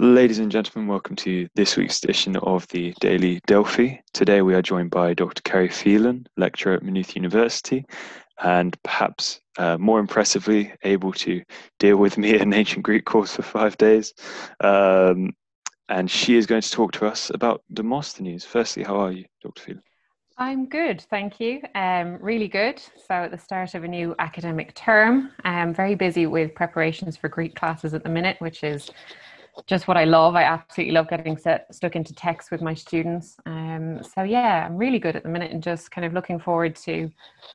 Ladies and gentlemen, welcome to this week's edition of the Daily Delphi. Today we are joined by Dr. Kerry Phelan, lecturer at Maynooth University, and perhaps uh, more impressively, able to deal with me an ancient Greek course for five days. Um, and she is going to talk to us about Demosthenes. Firstly, how are you, Dr. Phelan? I'm good, thank you. Um, really good. So, at the start of a new academic term, I'm very busy with preparations for Greek classes at the minute, which is just what I love. I absolutely love getting set, stuck into text with my students. Um, so yeah, I'm really good at the minute and just kind of looking forward to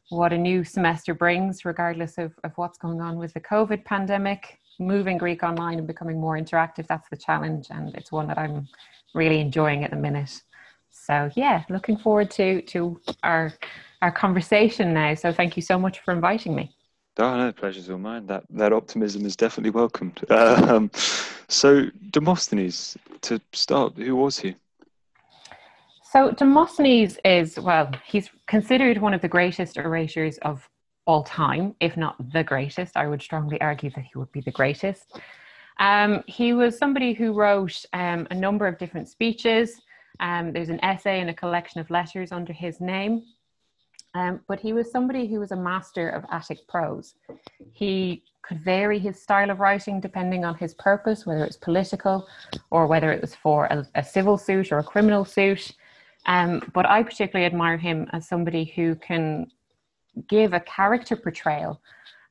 what a new semester brings, regardless of, of what's going on with the COVID pandemic. Moving Greek online and becoming more interactive, that's the challenge. And it's one that I'm really enjoying at the minute. So yeah, looking forward to, to our, our conversation now. So thank you so much for inviting me. Oh no, pleasure's all mine. That that optimism is definitely welcomed. Um, so Demosthenes, to start, who was he? So Demosthenes is well, he's considered one of the greatest orators of all time, if not the greatest. I would strongly argue that he would be the greatest. Um, he was somebody who wrote um, a number of different speeches. Um, there's an essay and a collection of letters under his name. Um, but he was somebody who was a master of Attic prose. He could vary his style of writing depending on his purpose, whether it's political or whether it was for a, a civil suit or a criminal suit. Um, but I particularly admire him as somebody who can give a character portrayal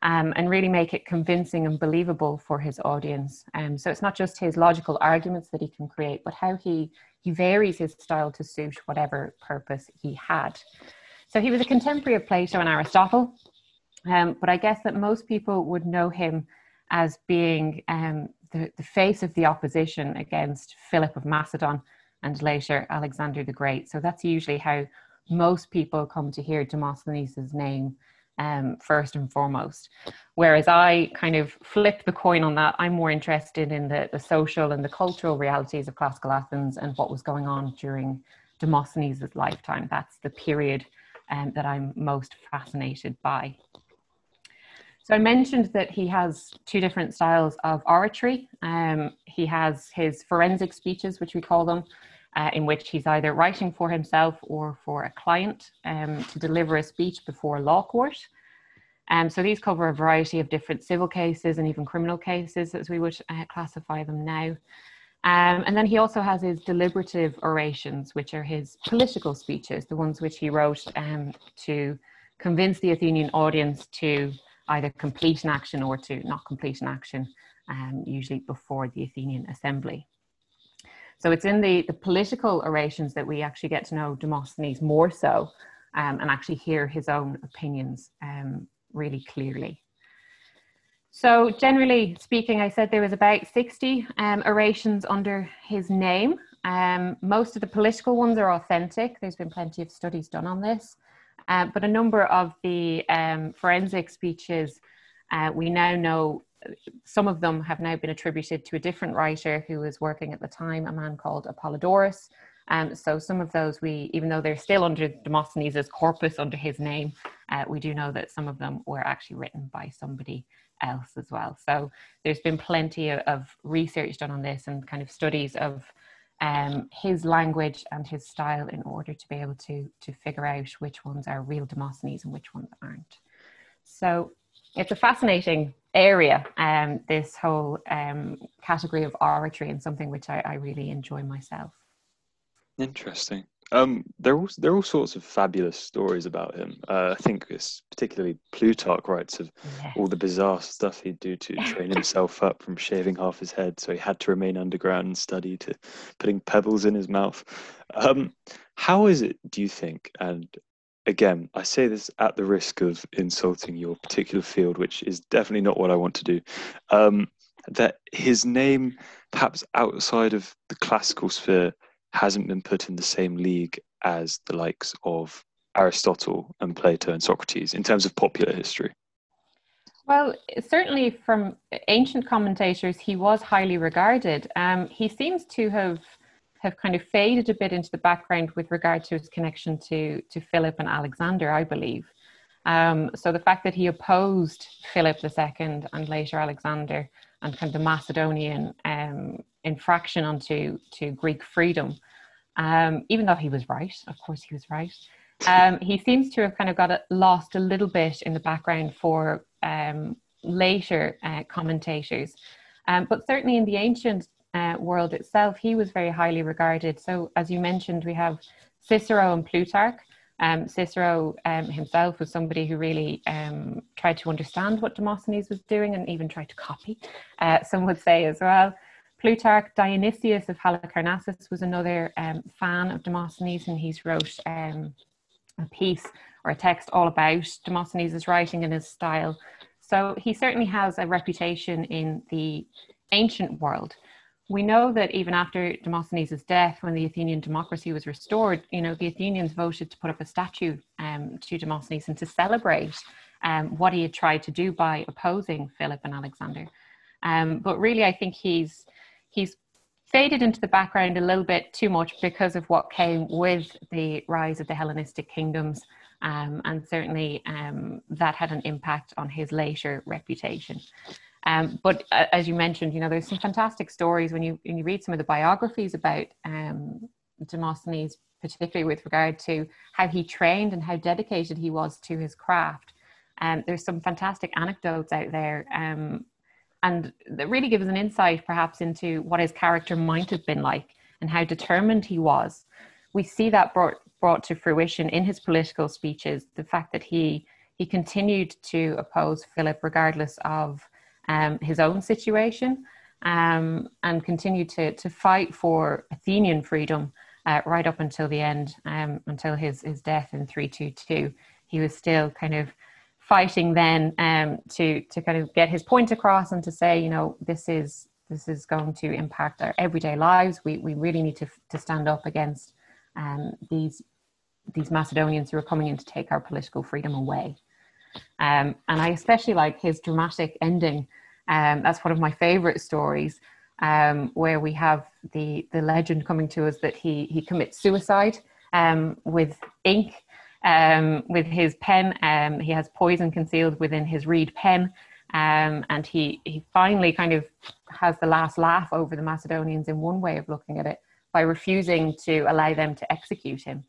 um, and really make it convincing and believable for his audience. Um, so it's not just his logical arguments that he can create, but how he, he varies his style to suit whatever purpose he had. So he was a contemporary of Plato and Aristotle, um, but I guess that most people would know him as being um, the, the face of the opposition against Philip of Macedon and later Alexander the Great. So that's usually how most people come to hear Demosthenes' name um, first and foremost. Whereas I kind of flip the coin on that. I'm more interested in the, the social and the cultural realities of classical Athens and what was going on during Demosthenes' lifetime. That's the period um, that I'm most fascinated by. So I mentioned that he has two different styles of oratory. Um, he has his forensic speeches, which we call them, uh, in which he's either writing for himself or for a client um, to deliver a speech before a law court. Um, so these cover a variety of different civil cases and even criminal cases, as we would uh, classify them now. Um, and then he also has his deliberative orations, which are his political speeches, the ones which he wrote um, to convince the Athenian audience to either complete an action or to not complete an action, um, usually before the Athenian assembly. So it's in the, the political orations that we actually get to know Demosthenes more so um, and actually hear his own opinions um, really clearly. So, generally speaking, I said there was about 60 um, orations under his name. Um, most of the political ones are authentic. There's been plenty of studies done on this. Uh, but a number of the um, forensic speeches, uh, we now know some of them have now been attributed to a different writer who was working at the time, a man called Apollodorus. Um, so some of those we, even though they're still under Demosthenes' corpus under his name, uh, we do know that some of them were actually written by somebody else as well. So there's been plenty of, of research done on this and kind of studies of um, his language and his style in order to be able to to figure out which ones are real Demosthenes and which ones aren't. So it's a fascinating area, um, this whole um, category of oratory, and something which I, I really enjoy myself. Interesting. Um, there are all, there are all sorts of fabulous stories about him. Uh, I think it's particularly Plutarch writes of yes. all the bizarre stuff he'd do to train himself up, from shaving half his head so he had to remain underground and study, to putting pebbles in his mouth. Um, how is it, do you think? And again, I say this at the risk of insulting your particular field, which is definitely not what I want to do. Um, that his name, perhaps outside of the classical sphere, hasn't been put in the same league as the likes of Aristotle and Plato and Socrates in terms of popular history? Well, certainly from ancient commentators, he was highly regarded. Um, he seems to have have kind of faded a bit into the background with regard to his connection to to Philip and Alexander, I believe. Um, so the fact that he opposed Philip II and later Alexander and kind of the Macedonian um, infraction onto to Greek freedom. Um, even though he was right, of course he was right. Um, he seems to have kind of got lost a little bit in the background for um, later uh, commentators. Um, but certainly in the ancient uh, world itself, he was very highly regarded. So, as you mentioned, we have Cicero and Plutarch. Um, Cicero um, himself was somebody who really tried to understand what Demosthenes was doing and even tried to copy, uh, some would say as well. Plutarch, Dionysius of Halicarnassus was another um, fan of Demosthenes, and he's wrote um, a piece or a text all about Demosthenes' writing and his style. So he certainly has a reputation in the ancient world we know that even after Demosthenes' death, when the Athenian democracy was restored, you know, the Athenians voted to put up a statue um, to Demosthenes and to celebrate um, what he had tried to do by opposing Philip and Alexander. Um, but really, I think he's he's faded into the background a little bit too much because of what came with the rise of the Hellenistic kingdoms. Um, and certainly um, that had an impact on his later reputation. Um, but uh, as you mentioned, you know, there's some fantastic stories when you when you read some of the biographies about um, Demosthenes, particularly with regard to how he trained and how dedicated he was to his craft. Um, there's some fantastic anecdotes out there, um, and that really gives an insight, perhaps, into what his character might have been like and how determined he was. We see that brought brought to fruition in his political speeches. The fact that he he continued to oppose Philip regardless of um, his own situation um, and continued to, to fight for Athenian freedom uh, right up until the end, um, until his, his death in 322. He was still kind of fighting then um, to, to kind of get his point across and to say, you know, this is, this is going to impact our everyday lives. We, we really need to, to stand up against um, these, these Macedonians who are coming in to take our political freedom away. Um, and I especially like his dramatic ending. Um, that's one of my favorite stories, um, where we have the the legend coming to us that he he commits suicide um, with ink, um, with his pen. Um, he has poison concealed within his reed pen, um, and he he finally kind of has the last laugh over the Macedonians in one way of looking at it by refusing to allow them to execute him.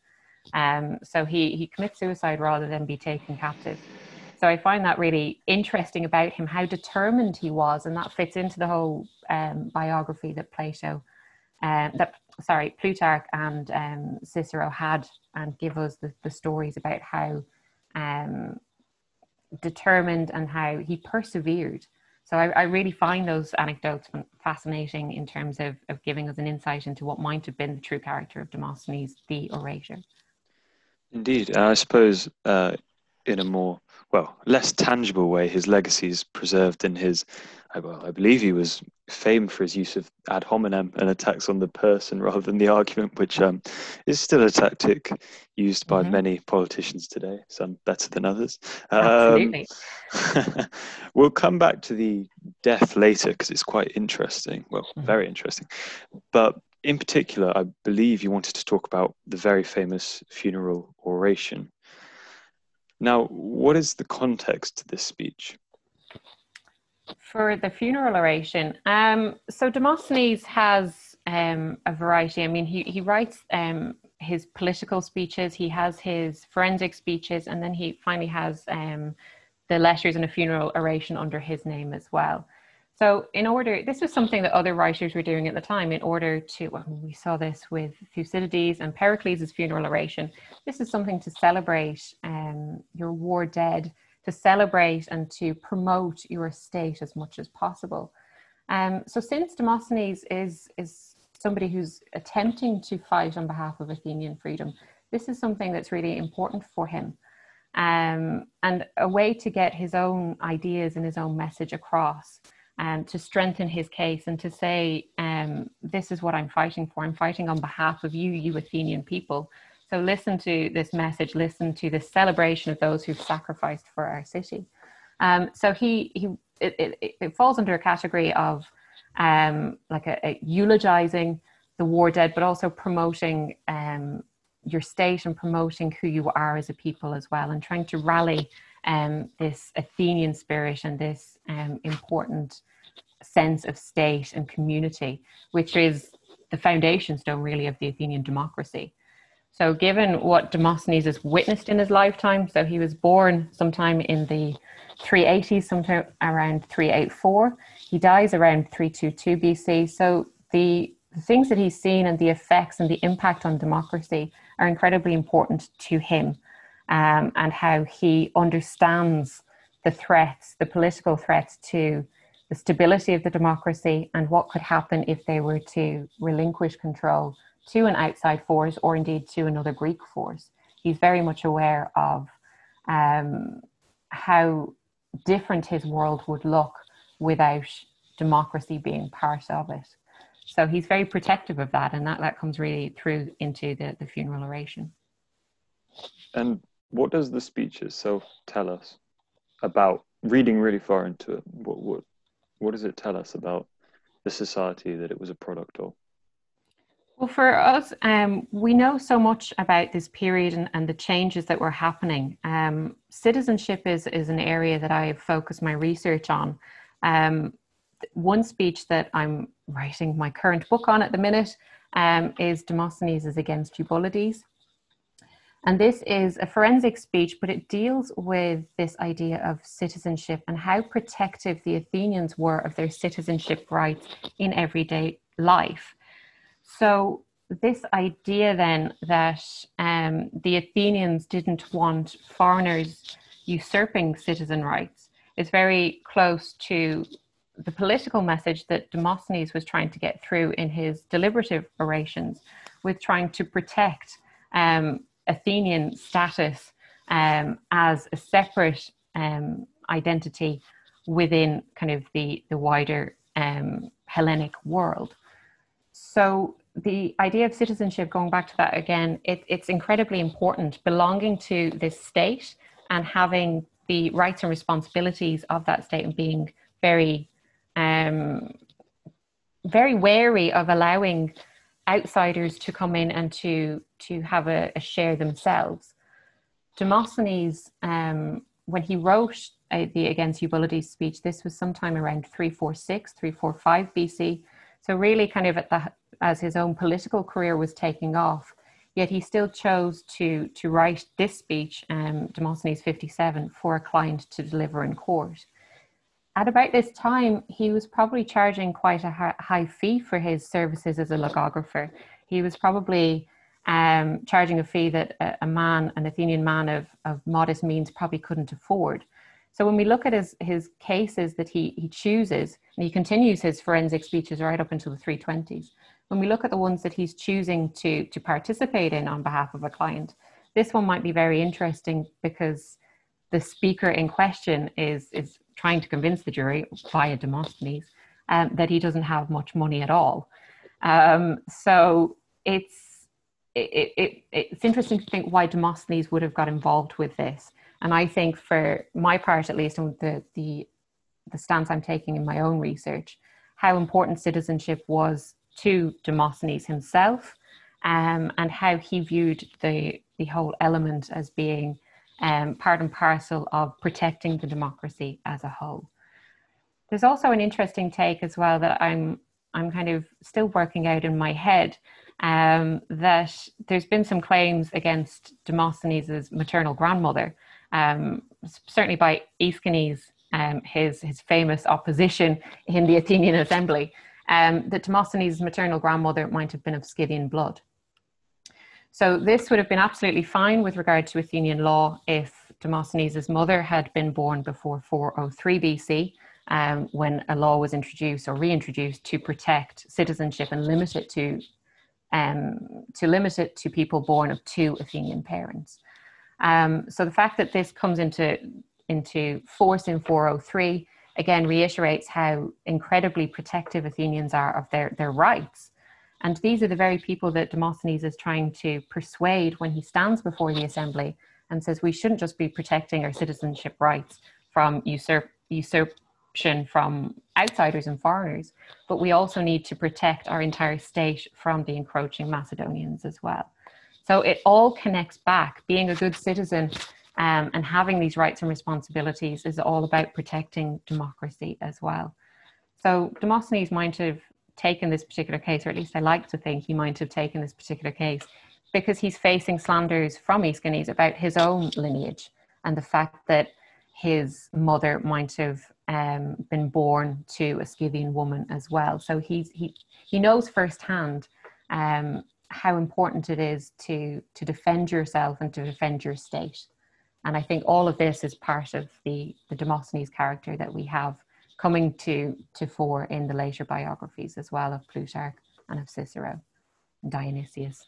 so he he commits suicide rather than be taken captive. So I find that really interesting about him, how determined he was, and that fits into the whole um, biography that Plato, um, that sorry, Plutarch and um, Cicero had, and give us the, the stories about how um, determined and how he persevered. So I, I, really find those anecdotes fascinating in terms of, of giving us an insight into what might have been the true character of Demosthenes, the orator. Indeed, I suppose uh, in a more well less tangible way his legacy is preserved in his well i believe he was famed for his use of ad hominem and attacks on the person rather than the argument which um, is still a tactic used by mm-hmm. many politicians today some better than others Absolutely. Um, we'll come back to the death later because it's quite interesting well mm-hmm. very interesting but in particular i believe you wanted to talk about the very famous funeral oration now, what is the context to this speech? For the funeral oration, um, so Demosthenes has um, a variety. I mean, he, he writes um, his political speeches, he has his forensic speeches, and then he finally has um, the letters and a funeral oration under his name as well. So, in order, this was something that other writers were doing at the time in order to, well, we saw this with Thucydides and Pericles' funeral oration. This is something to celebrate um, your war dead, to celebrate and to promote your estate as much as possible. Um, so, since Demosthenes is, is somebody who's attempting to fight on behalf of Athenian freedom, this is something that's really important for him. Um, and a way to get his own ideas and his own message across um, to strengthen his case and to say, um, this is what I'm fighting for. I'm fighting on behalf of you, you Athenian people. So listen to this message, listen to the celebration of those who've sacrificed for our city. Um, so he, he it, it, it, falls under a category of um, like a, a, eulogizing the war dead, but also promoting um, your state and promoting who you are as a people as well, and trying to rally um, this Athenian spirit and this um, important sense of state and community, which is the foundation stone really of the Athenian democracy. So, given what Demosthenes has witnessed in his lifetime, so he was born sometime in the 380s, sometime around 384. He dies around 322 BC. So, the, the things that he's seen and the effects and the impact on democracy are incredibly important to him um, and how he understands the threats, the political threats to the stability of the democracy and what could happen if they were to relinquish control to an outside force or indeed to another Greek force. He's very much aware of um, how different his world would look without democracy being part of it. So he's very protective of that, and that, that comes really through into the, the funeral oration. And what does the speech itself tell us about reading really far into it? What, what, what does it tell us about the society that it was a product of? Well, for us, um, we know so much about this period and, and the changes that were happening. Um, citizenship is, is an area that I focus my research on. Um, one speech that I'm writing my current book on at the minute um, is Demosthenes is against Eubulides. And this is a forensic speech, but it deals with this idea of citizenship and how protective the Athenians were of their citizenship rights in everyday life. So, this idea then that um, the Athenians didn't want foreigners usurping citizen rights is very close to the political message that Demosthenes was trying to get through in his deliberative orations, with trying to protect um, Athenian status um, as a separate um, identity within kind of the, the wider um, Hellenic world. So the idea of citizenship, going back to that again, it, it's incredibly important. Belonging to this state and having the rights and responsibilities of that state and being very, um, very wary of allowing outsiders to come in and to to have a, a share themselves. Demosthenes, um, when he wrote uh, the Against Eubulides speech, this was sometime around 346, 345 BC. So really kind of at the as his own political career was taking off, yet he still chose to, to write this speech, um, Demosthenes 57, for a client to deliver in court. At about this time, he was probably charging quite a high fee for his services as a logographer. He was probably um, charging a fee that a, a, man, an Athenian man of, of modest means, probably couldn't afford. So when we look at his, his cases that he, he chooses, and he continues his forensic speeches right up until the 320s, when we look at the ones that he's choosing to, to participate in on behalf of a client, this one might be very interesting because the speaker in question is, is trying to convince the jury via Demosthenes um, that he doesn't have much money at all. Um, so it's, it, it, it's interesting to think why Demosthenes would have got involved with this. And I think for my part, at least, and the, the, the stance I'm taking in my own research, how important citizenship was to Demosthenes himself um, and how he viewed the, the whole element as being um, part and parcel of protecting the democracy as a whole. There's also an interesting take as well that I'm I'm kind of still working out in my head um, that there's been some claims against Demosthenes' maternal grandmother, um, certainly by Aeschines, um, his his famous opposition in the Athenian assembly, um, that Demosthenes' maternal grandmother might have been of Scythian blood. So this would have been absolutely fine with regard to Athenian law if Demosthenes' mother had been born before 403 BC, um, when a law was introduced or reintroduced to protect citizenship and limit it to um, to limit it to people born of two Athenian parents. Um, so the fact that this comes into into force in 403 again reiterates how incredibly protective Athenians are of their, their rights. And these are the very people that Demosthenes is trying to persuade when he stands before the assembly and says we shouldn't just be protecting our citizenship rights from usurp, usurpation from outsiders and foreigners, but we also need to protect our entire state from the encroaching Macedonians as well. So it all connects back. Being a good citizen um, and having these rights and responsibilities is all about protecting democracy as well. So Demosthenes might have taken this particular case, or at least I like to think he might have taken this particular case because he's facing slanders from East Aeschines about his own lineage and the fact that his mother might have um, been born to a Scythian woman as well. So he's, he, he knows firsthand um, how important it is to, to defend yourself and to defend your state. And I think all of this is part of the, the Demosthenes character that we have coming to, to fore in the later biographies as well of Plutarch and of Cicero and Dionysius.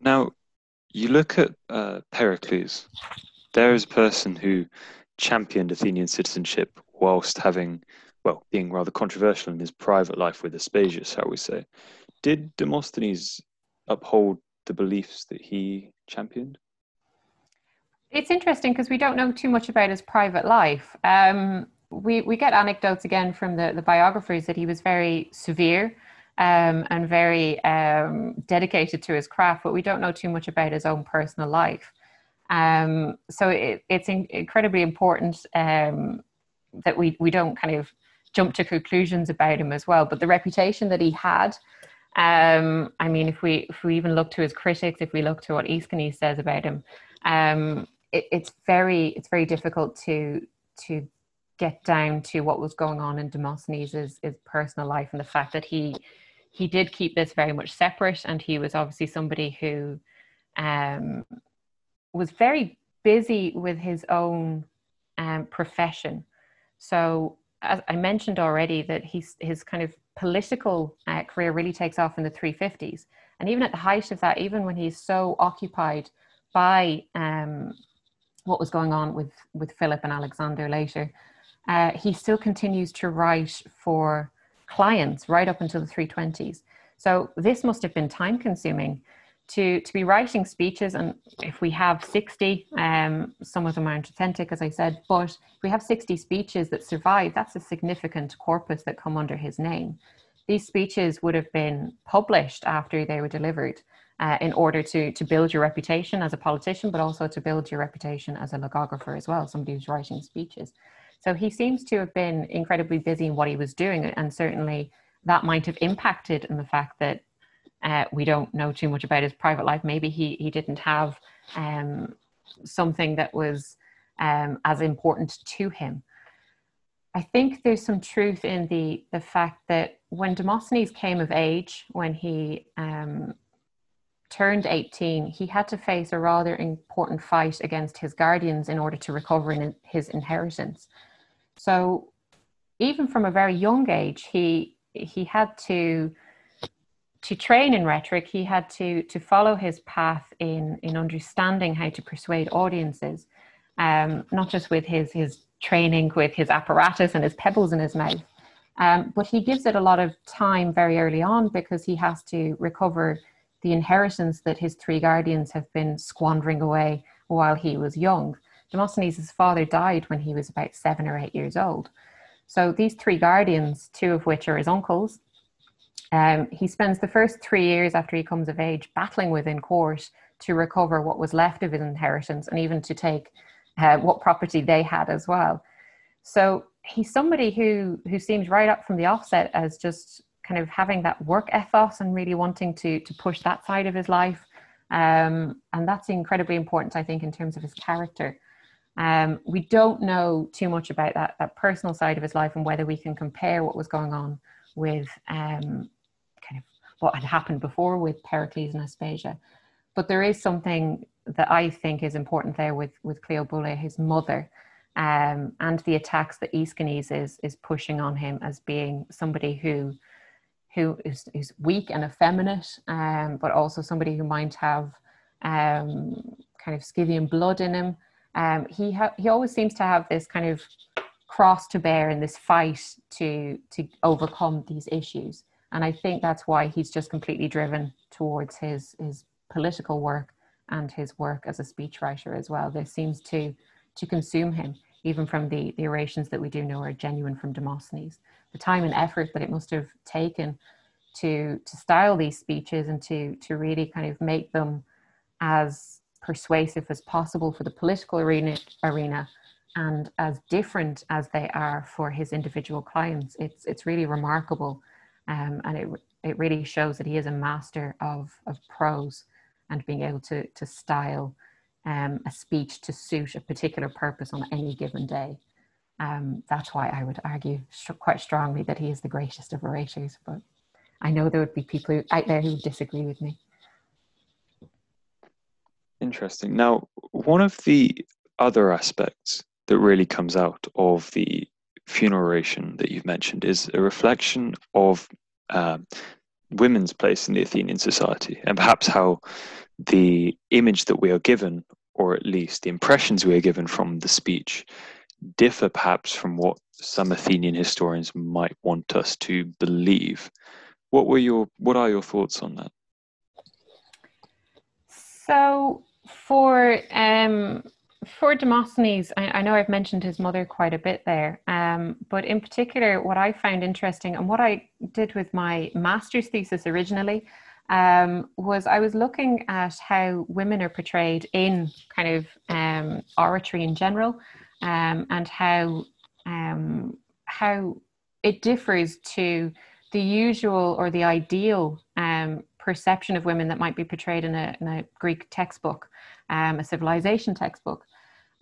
Now, you look at uh, Pericles, there is a person who championed Athenian citizenship whilst having, well, being rather controversial in his private life with Aspasia, shall we say. Did Demosthenes uphold the beliefs that he championed? It's interesting because we don't know too much about his private life. Um, we, we get anecdotes again from the, the biographers that he was very severe um, and very um, dedicated to his craft, but we don't know too much about his own personal life. Um, so it, it's in, incredibly important um, that we, we don't kind of jump to conclusions about him as well. But the reputation that he had, um, I mean, if we if we even look to his critics, if we look to what Aeschines says about him, um, it, it's very it's very difficult to to get down to what was going on in Demosthenes' his personal life and the fact that he he did keep this very much separate and he was obviously somebody who um, was very busy with his own um, profession. So, as I mentioned already, that he's, his kind of political uh, career really takes off in the 350s. And even at the height of that, even when he's so occupied by um, what was going on with, with Philip and Alexander later, uh, he still continues to write for clients right up until the 320s. So this must have been time consuming to, to be writing speeches. And if we have 60, um, some of them aren't authentic, as I said, but if we have 60 speeches that survive, that's a significant corpus that come under his name. These speeches would have been published after they were delivered. Uh, in order to to build your reputation as a politician, but also to build your reputation as a logographer as well, somebody who's writing speeches. So he seems to have been incredibly busy in what he was doing, and certainly that might have impacted in the fact that uh, we don't know too much about his private life. Maybe he he didn't have um, something that was um, as important to him. I think there's some truth in the the fact that when Demosthenes came of age, when he um, turned 18, he had to face a rather important fight against his guardians in order to recover in his inheritance. So even from a very young age, he he had to to train in rhetoric. He had to to follow his path in in understanding how to persuade audiences, um, not just with his his training with his apparatus and his pebbles in his mouth, um, but he gives it a lot of time very early on because he has to recover the inheritance that his three guardians have been squandering away while he was young. Demosthenes' father died when he was about seven or eight years old. So these three guardians, two of which are his uncles, um, he spends the first three years after he comes of age battling within court to recover what was left of his inheritance and even to take uh, what property they had as well. So he's somebody who who seems right up from the offset as just kind of having that work ethos and really wanting to to push that side of his life. Um, and that's incredibly important, I think, in terms of his character. Um, we don't know too much about that, that personal side of his life and whether we can compare what was going on with um, kind of what had happened before with Pericles and Aspasia. But there is something that I think is important there with, with Cleobule, his mother, um, and the attacks that Aeschines is, is pushing on him as being somebody who who is, is weak and effeminate, um, but also somebody who might have um, kind of Scythian blood in him, um, he ha- he always seems to have this kind of cross to bear in this fight to to overcome these issues. And i think that's why he's just completely driven towards his his political work and his work as a speechwriter as well. This seems to to consume him even from the the orations that we do know are genuine from demosthenes. The time and effort that it must have taken to to style these speeches and to to really kind of make them as persuasive as possible for the political arena, arena and as different as they are for his individual clients, it's it's really remarkable, um, and it it really shows that he is a master of of prose and being able to to style um, a speech to suit a particular purpose on any given day. Um, that's why I would argue quite strongly that he is the greatest of orators. But I know there would be people out there who would disagree with me. Interesting. Now, one of the other aspects that really comes out of the funeral oration that you've mentioned is a reflection of um, women's place in the Athenian society and perhaps how the image that we are given, or at least the impressions we are given from the speech, differ perhaps from what some Athenian historians might want us to believe. What were your what are your thoughts on that? So for um, for Demosthenes, I, I, know I've mentioned his mother quite a bit there, um, but in particular, what I found interesting and what I did with my master's thesis originally um, was I was looking at how women are portrayed in kind of um, oratory in general, um, and how um, how it differs to the usual or the ideal um, perception of women that might be portrayed in a, in a Greek textbook, um, a civilization textbook.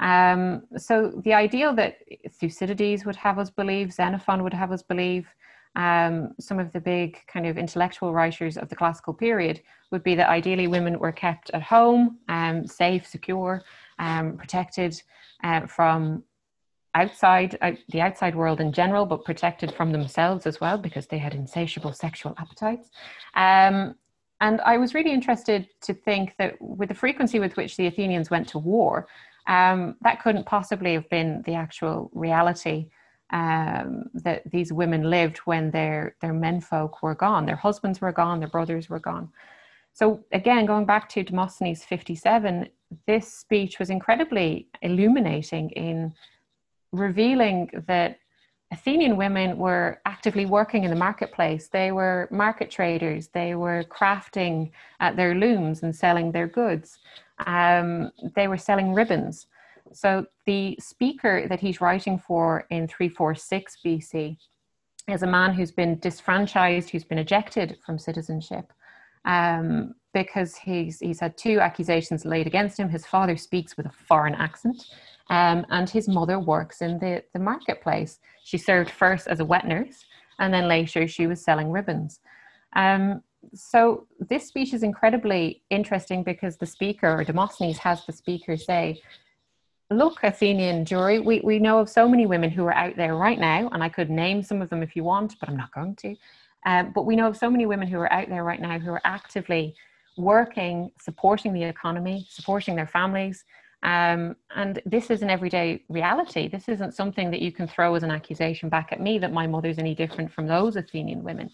Um, so the ideal that Thucydides would have us believe, Xenophon would have us believe, um, some of the big kind of intellectual writers of the classical period would be that ideally women were kept at home, um, safe, secure, um, protected uh, from outside uh, the outside world in general, but protected from themselves as well because they had insatiable sexual appetites. And I was really interested to think that with the frequency with which the Athenians went to war, um, that couldn't possibly have been the actual reality um, that these women lived when their their menfolk were gone, their husbands were gone, their brothers were gone. So again, going back to Demosthenes 57, this speech was incredibly illuminating in revealing that Athenian women were actively working in the marketplace. They were market traders. They were crafting at their looms and selling their goods. Um, they were selling ribbons. So the speaker that he's writing for in 346 BC is a man who's been disfranchised, who's been ejected from citizenship um, because he's, he's had two accusations laid against him. His father speaks with a foreign accent. Um, and his mother works in the, the marketplace. She served first as a wet nurse, and then later she was selling ribbons. Um, so this speech is incredibly interesting because the speaker, or Demosthenes, has the speaker say, Look, Athenian jury, we, we know of so many women who are out there right now, and I could name some of them if you want, but I'm not going to. Um, but we know of so many women who are out there right now who are actively working, supporting the economy, supporting their families, um, and this is an everyday reality. This isn't something that you can throw as an accusation back at me that my mother's any different from those Athenian women.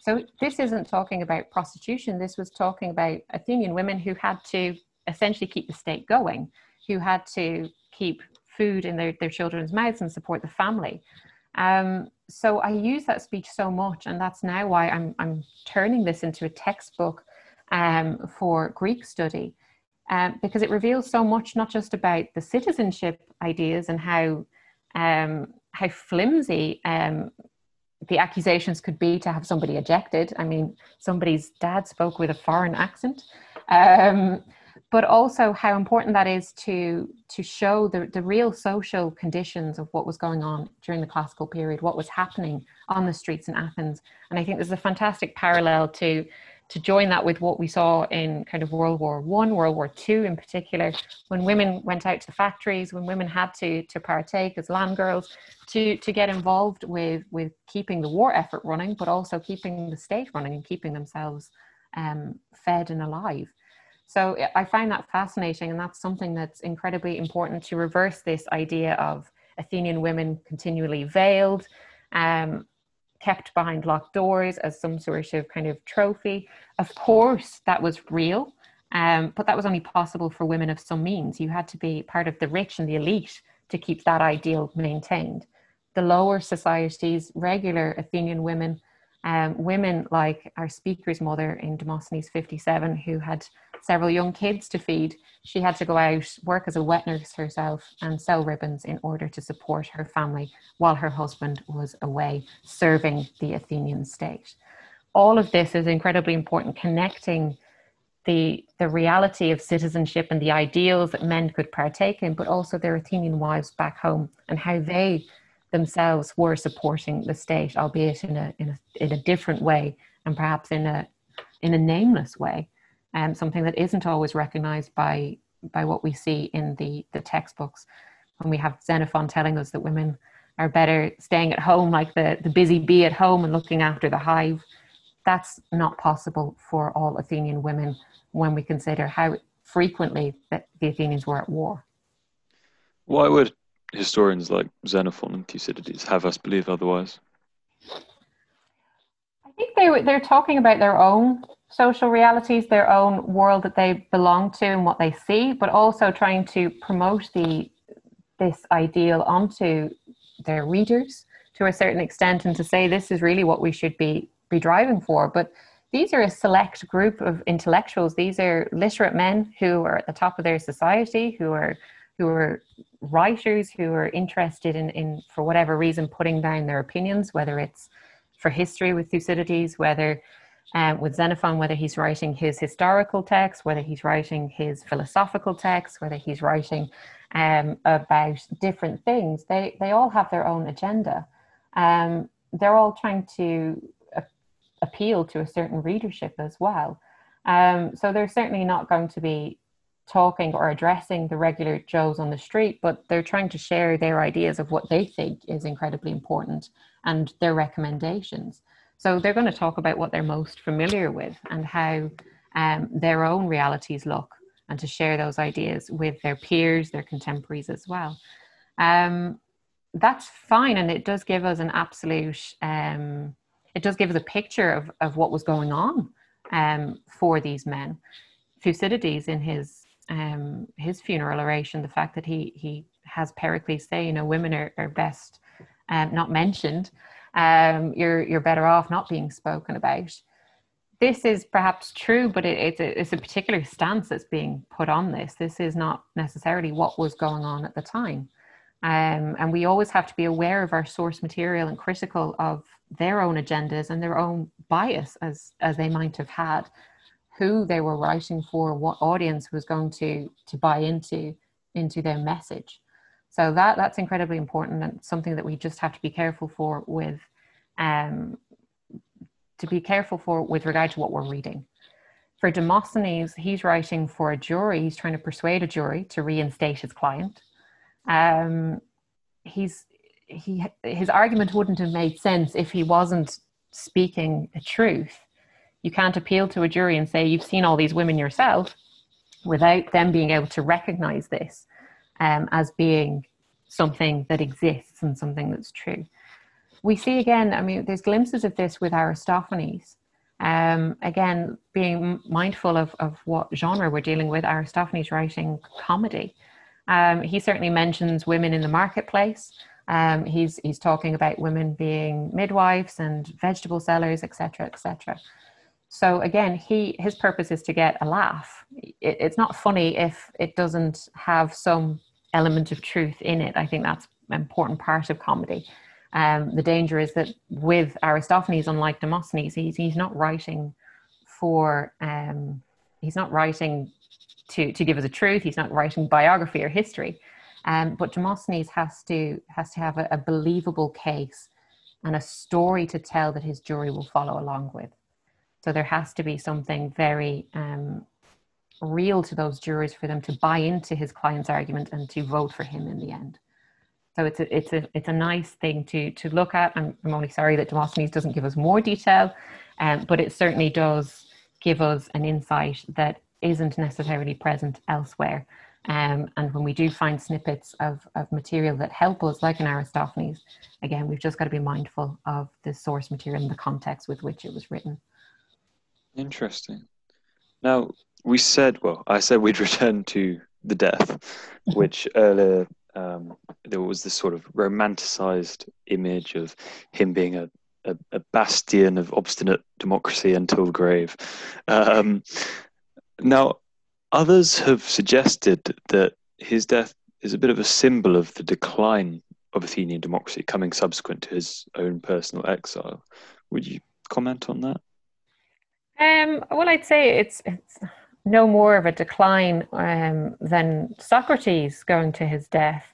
So this isn't talking about prostitution. This was talking about Athenian women who had to essentially keep the state going, who had to keep food in their, their children's mouths and support the family. Um, so I use that speech so much, and that's now why I'm, I'm turning this into a textbook um, for Greek study um, because it reveals so much, not just about the citizenship ideas and how um, how flimsy um, the accusations could be to have somebody ejected. I mean, somebody's dad spoke with a foreign accent, um, but also how important that is to to show the, the real social conditions of what was going on during the classical period, what was happening on the streets in Athens. And I think there's a fantastic parallel to to join that with what we saw in kind of World War One, World War Two in particular, when women went out to factories, when women had to to partake as land girls, to to get involved with with keeping the war effort running, but also keeping the state running and keeping themselves um, fed and alive. So I find that fascinating, and that's something that's incredibly important to reverse this idea of Athenian women continually veiled. Um, kept behind locked doors as some sort of kind of trophy. Of course, that was real, um, but that was only possible for women of some means. You had to be part of the rich and the elite to keep that ideal maintained. The lower societies, regular Athenian women, um, women like our speaker's mother in Demosthenes 57, who had several young kids to feed, she had to go out, work as a wet nurse herself, and sell ribbons in order to support her family while her husband was away serving the Athenian state. All of this is incredibly important, connecting the, the reality of citizenship and the ideals that men could partake in, but also their Athenian wives back home and how they themselves were supporting the state, albeit in a, in a, in a different way and perhaps in a, in a nameless way um, something that isn't always recognized by by what we see in the the textbooks. When we have xenophon telling us that women are better staying at home like the the busy bee at home and looking after the hive. That's not possible for all athenian women when we consider how frequently that the athenians were at war. Why would historians like xenophon and thucydides have us believe otherwise? I think they they're talking about their own social realities, their own world that they belong to and what they see, but also trying to promote the this ideal onto their readers to a certain extent and to say this is really what we should be be driving for. But these are a select group of intellectuals. These are literate men who are at the top of their society, who are who are writers, who are interested in, in for whatever reason putting down their opinions, whether it's for history with Thucydides, whether um, with Xenophon, whether he's writing his historical text, whether he's writing his philosophical text, whether he's writing um, about different things, they, they all have their own agenda. Um, they're all trying to a- appeal to a certain readership as well. Um, so they're certainly not going to be talking or addressing the regular Joes on the street, but they're trying to share their ideas of what they think is incredibly important and their recommendations. So they're going to talk about what they're most familiar with and how um, their own realities look and to share those ideas with their peers, their contemporaries as well. Um, that's fine. And it does give us an absolute, um, it does give us a picture of, of what was going on um, for these men. Thucydides in his um, his funeral oration, the fact that he he has Pericles say, you know, women are, are best um, not mentioned, um, you're you're better off not being spoken about. This is perhaps true, but it, it's, a, it's a particular stance that's being put on this. This is not necessarily what was going on at the time. Um, and we always have to be aware of our source material and critical of their own agendas and their own bias as, as they might have had, who they were writing for, what audience was going to, to buy into, into their message. So that that's incredibly important and something that we just have to be careful for with um, to be careful for with regard to what we're reading. For Demosthenes, he's writing for a jury. He's trying to persuade a jury to reinstate his client. Um, he's he his argument wouldn't have made sense if he wasn't speaking a truth. You can't appeal to a jury and say you've seen all these women yourself without them being able to recognize this um, as being something that exists and something that's true. We see again, I mean, there's glimpses of this with Aristophanes. Um, again, being mindful of, of what genre we're dealing with, Aristophanes writing comedy. Um, he certainly mentions women in the marketplace. Um, he's he's talking about women being midwives and vegetable sellers, etc., etc. So again, he his purpose is to get a laugh. It, it's not funny if it doesn't have some element of truth in it. I think that's an important part of comedy. Um, the danger is that with Aristophanes, unlike Demosthenes, he's, he's not writing for, um, he's not writing to, to give us a truth. He's not writing biography or history. Um, but Demosthenes has to, has to have a, a believable case and a story to tell that his jury will follow along with. So there has to be something very um, real to those jurors for them to buy into his client's argument and to vote for him in the end. So it's a it's a it's a nice thing to to look at. I'm, I'm only sorry that Demosthenes doesn't give us more detail, um, but it certainly does give us an insight that isn't necessarily present elsewhere. Um, and when we do find snippets of, of material that help us, like in Aristophanes, again, we've just got to be mindful of the source material and the context with which it was written. Interesting. Now, we said, well, I said we'd return to the death, which earlier um, there was this sort of romanticized image of him being a, a, a bastion of obstinate democracy until the grave. Um, now, others have suggested that his death is a bit of a symbol of the decline of Athenian democracy coming subsequent to his own personal exile. Would you comment on that? Um, well, I'd say it's it's no more of a decline um, than Socrates going to his death.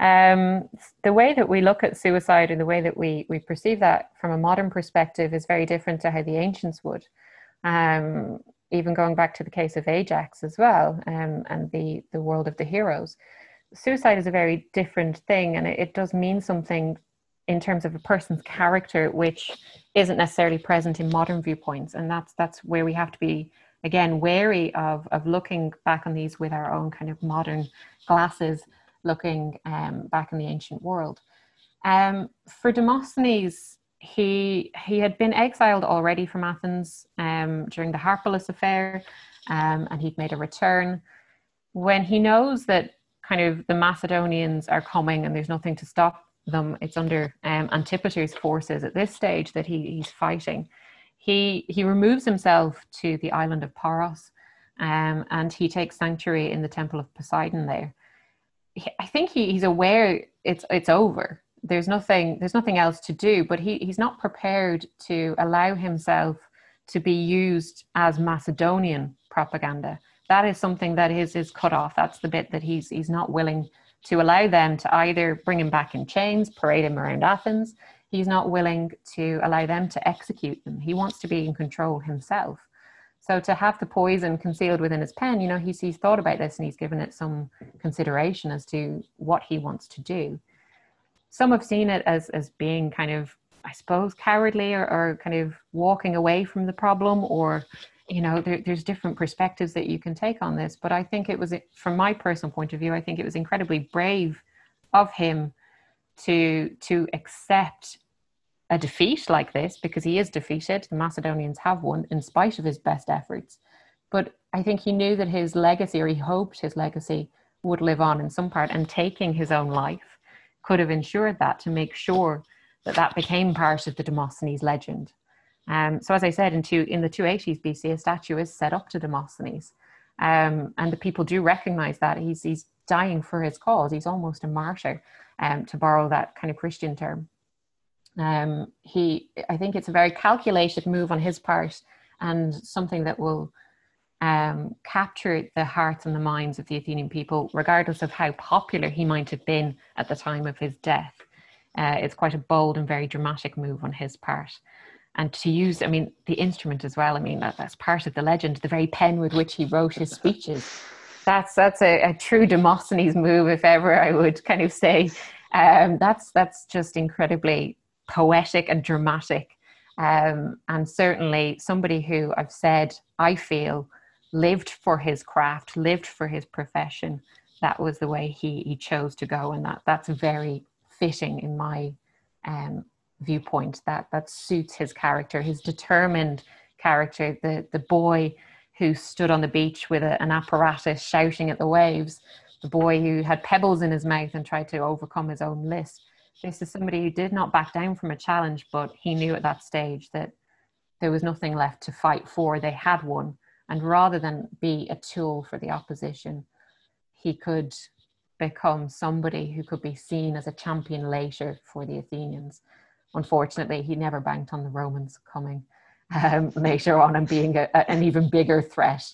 Um, the way that we look at suicide and the way that we, we perceive that from a modern perspective is very different to how the ancients would. Um, even going back to the case of Ajax as well um, and the, the world of the heroes. Suicide is a very different thing and it, it does mean something in terms of a person's character, which isn't necessarily present in modern viewpoints. And that's, that's where we have to be again wary of of looking back on these with our own kind of modern glasses looking um, back in the ancient world. Um, for demosthenes he he had been exiled already from athens um, during the harpalus affair um, and he'd made a return. When he knows that kind of the macedonians are coming and there's nothing to stop them it's under um, antipater's forces at this stage that he, he's fighting he he removes himself to the island of Poros, um, and he takes sanctuary in the temple of Poseidon there. He, I think he, he's aware it's it's over. There's nothing there's nothing else to do, but he, he's not prepared to allow himself to be used as Macedonian propaganda. That is something that is is cut off. That's the bit that he's he's not willing to allow them to either bring him back in chains, parade him around Athens, he's not willing to allow them to execute them. He wants to be in control himself. So to have the poison concealed within his pen, you know, he's, he's thought about this and he's given it some consideration as to what he wants to do. Some have seen it as, as being kind of, I suppose, cowardly or, or kind of walking away from the problem or, you know, there, there's different perspectives that you can take on this. But I think it was, from my personal point of view, I think it was incredibly brave of him to to accept a defeat like this because he is defeated. The Macedonians have won in spite of his best efforts. But I think he knew that his legacy, or he hoped his legacy, would live on in some part, and taking his own life could have ensured that to make sure that that became part of the Demosthenes legend. Um, so, as I said, in, two, in the 280s BC, a statue is set up to Demosthenes. Um, and the people do recognize that he's, he's dying for his cause. He's almost a martyr, um, to borrow that kind of Christian term. Um, he, I think it's a very calculated move on his part and something that will um, capture the hearts and the minds of the Athenian people, regardless of how popular he might have been at the time of his death. Uh, it's quite a bold and very dramatic move on his part. And to use, I mean, the instrument as well. I mean, that, that's part of the legend. The very pen with which he wrote his speeches. That's that's a, a true Demosthenes move, if ever I would kind of say. Um, that's that's just incredibly poetic and dramatic. Um, and certainly somebody who I've said I feel lived for his craft, lived for his profession. That was the way he, he chose to go, and that that's very fitting in my um, viewpoint. That that suits his character, his determined character, the the boy who stood on the beach with a, an apparatus shouting at the waves, the boy who had pebbles in his mouth and tried to overcome his own list this is somebody who did not back down from a challenge, but he knew at that stage that there was nothing left to fight for. They had won. And rather than be a tool for the opposition, he could become somebody who could be seen as a champion later for the Athenians. Unfortunately, he never banked on the Romans coming um, later on and being a, an even bigger threat.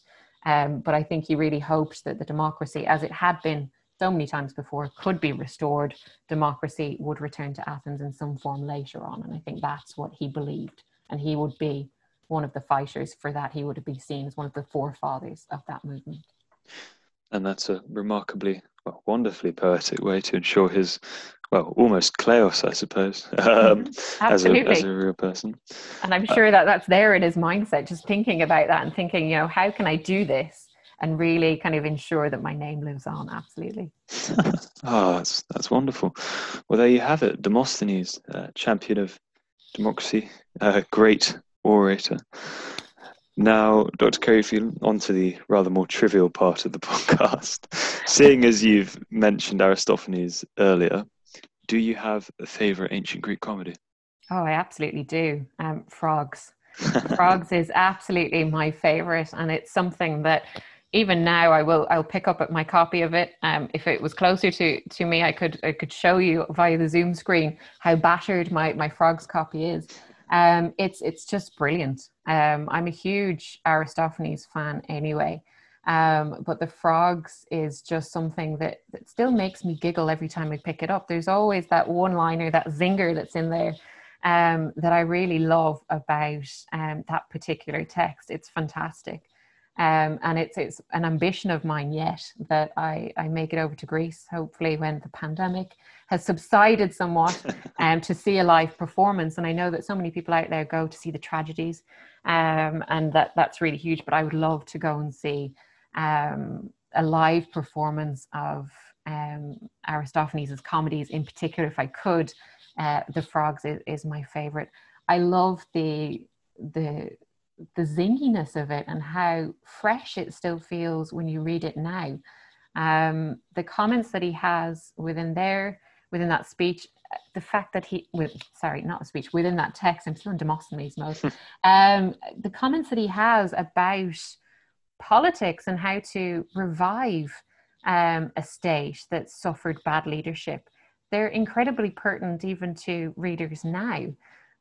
Um, but I think he really hoped that the democracy, as it had been so many times before could be restored, democracy would return to Athens in some form later on. And I think that's what he believed. And he would be one of the fighters for that. He would be seen as one of the forefathers of that movement. And that's a remarkably, well, wonderfully poetic way to ensure his, well, almost kleos, I suppose, um, as, a, as a real person. And I'm uh, sure that that's there in his mindset, just thinking about that and thinking, you know, how can I do this? And really kind of ensure that my name lives on. Absolutely. oh, that's, that's wonderful. Well, there you have it. Demosthenes, uh, champion of democracy, uh, great orator. Now, Dr. Kerry, on to the rather more trivial part of the podcast. Seeing as you've mentioned Aristophanes earlier, do you have a favorite ancient Greek comedy? Oh, I absolutely do. Um, frogs. frogs is absolutely my favorite, and it's something that even now I will I'll pick up my copy of it. Um, if it was closer to to me, I could I could show you via the Zoom screen how battered my my frogs copy is. Um, it's it's just brilliant. Um, I'm a huge Aristophanes fan anyway. Um, but the frogs is just something that, that still makes me giggle every time I pick it up. There's always that one liner, that zinger that's in there um, that I really love about um, that particular text. It's fantastic. Um, and it's, it's an ambition of mine yet that I, I make it over to Greece, hopefully when the pandemic has subsided somewhat, um, to see a live performance. And I know that so many people out there go to see the tragedies, um, and that that's really huge. But I would love to go and see um, a live performance of um, Aristophanes' comedies, in particular, if I could. Uh, the Frogs is, is my favorite. I love the the the zinginess of it and how fresh it still feels when you read it now. Um, the comments that he has within there, within that speech, the fact that he, with, sorry, not a speech, within that text, I'm still in Demosthenes mode. um, the comments that he has about politics and how to revive um, a state that suffered bad leadership, they're incredibly pertinent even to readers now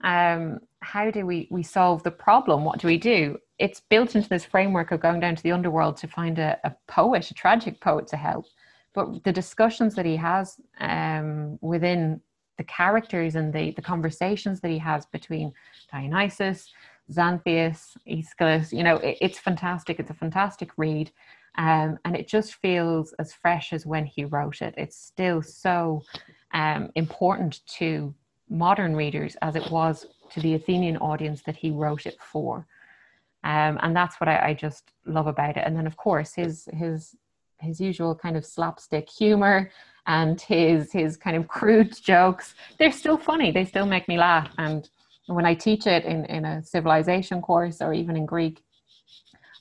um, how do we we solve the problem? What do we do? It's built into this framework of going down to the underworld to find a, a poet a tragic poet to help. But the discussions that he has um, within the characters and the, the conversations that he has between dionysus xanthias aeschylus you know it, it's fantastic. It's a fantastic read. Um, and it just feels as fresh as when he wrote it. It's still so um, important to modern readers as it was to the Athenian audience that he wrote it for. Um, and that's what I, I, just love about it. And then, of course, his his his usual kind of slapstick humor and his his kind of crude jokes. They're still funny. They still make me laugh. And when I teach it in in a civilization course or even in Greek,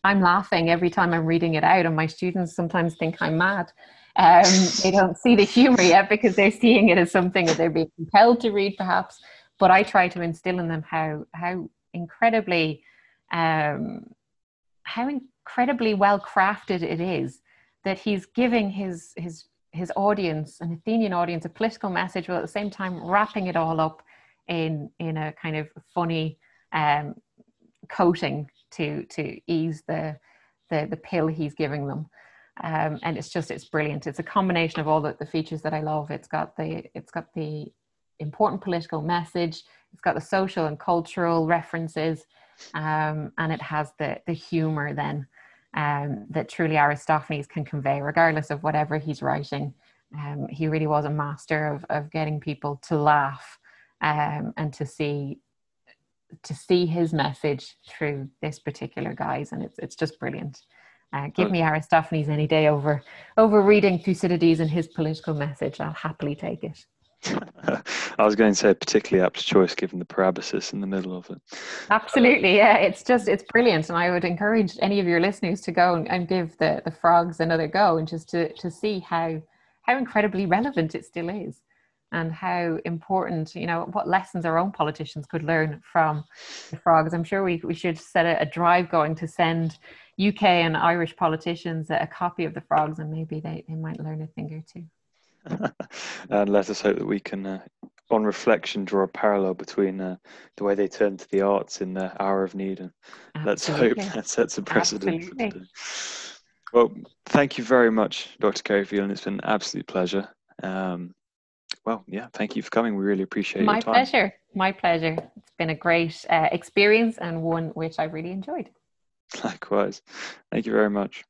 I'm laughing every time I'm reading it out, and my students sometimes think I'm mad um, they don't see the humor yet because they're seeing it as something that they're being compelled to read, perhaps. But I try to instill in them how how incredibly um, how incredibly well crafted it is that he's giving his his his audience, an Athenian audience, a political message, while at the same time wrapping it all up in in a kind of funny um, coating to to ease the the the pill he's giving them um, and it's just it's brilliant. It's a combination of all the, the features that i love. It's got the it's got the important political message. It's got the social and cultural references. Um, and it has the the humor then um, that truly aristophanes can convey regardless of whatever he's writing. Um, he really was a master of, of getting people to laugh um, and to see to see his message through this particular guise. And it's, it's just brilliant uh, give me Aristophanes any day over over reading Thucydides and his political message. I'll happily take it. I was going to say particularly apt choice given the parabasis in the middle of it. Absolutely, yeah. It's just it's brilliant, and I would encourage any of your listeners to go and, and give the the frogs another go and just to to see how how incredibly relevant it still is and how important, you know, what lessons our own politicians could learn from the frogs. I'm sure we, we should set a, a drive going to send UK and Irish politicians a, a copy of the frogs and maybe they, they might learn a thing or two. and let us hope that we can, uh, on reflection, draw a parallel between uh, the way they turn to the arts in the hour of need. And Absolutely. let's hope that sets a precedent. Well, thank you very much, Dr. Kerry Phelan. It's been an absolute pleasure. Um, well, yeah, thank you for coming. We really appreciate it. My pleasure. My pleasure. It's been a great uh, experience and one which I really enjoyed. Likewise. Thank you very much.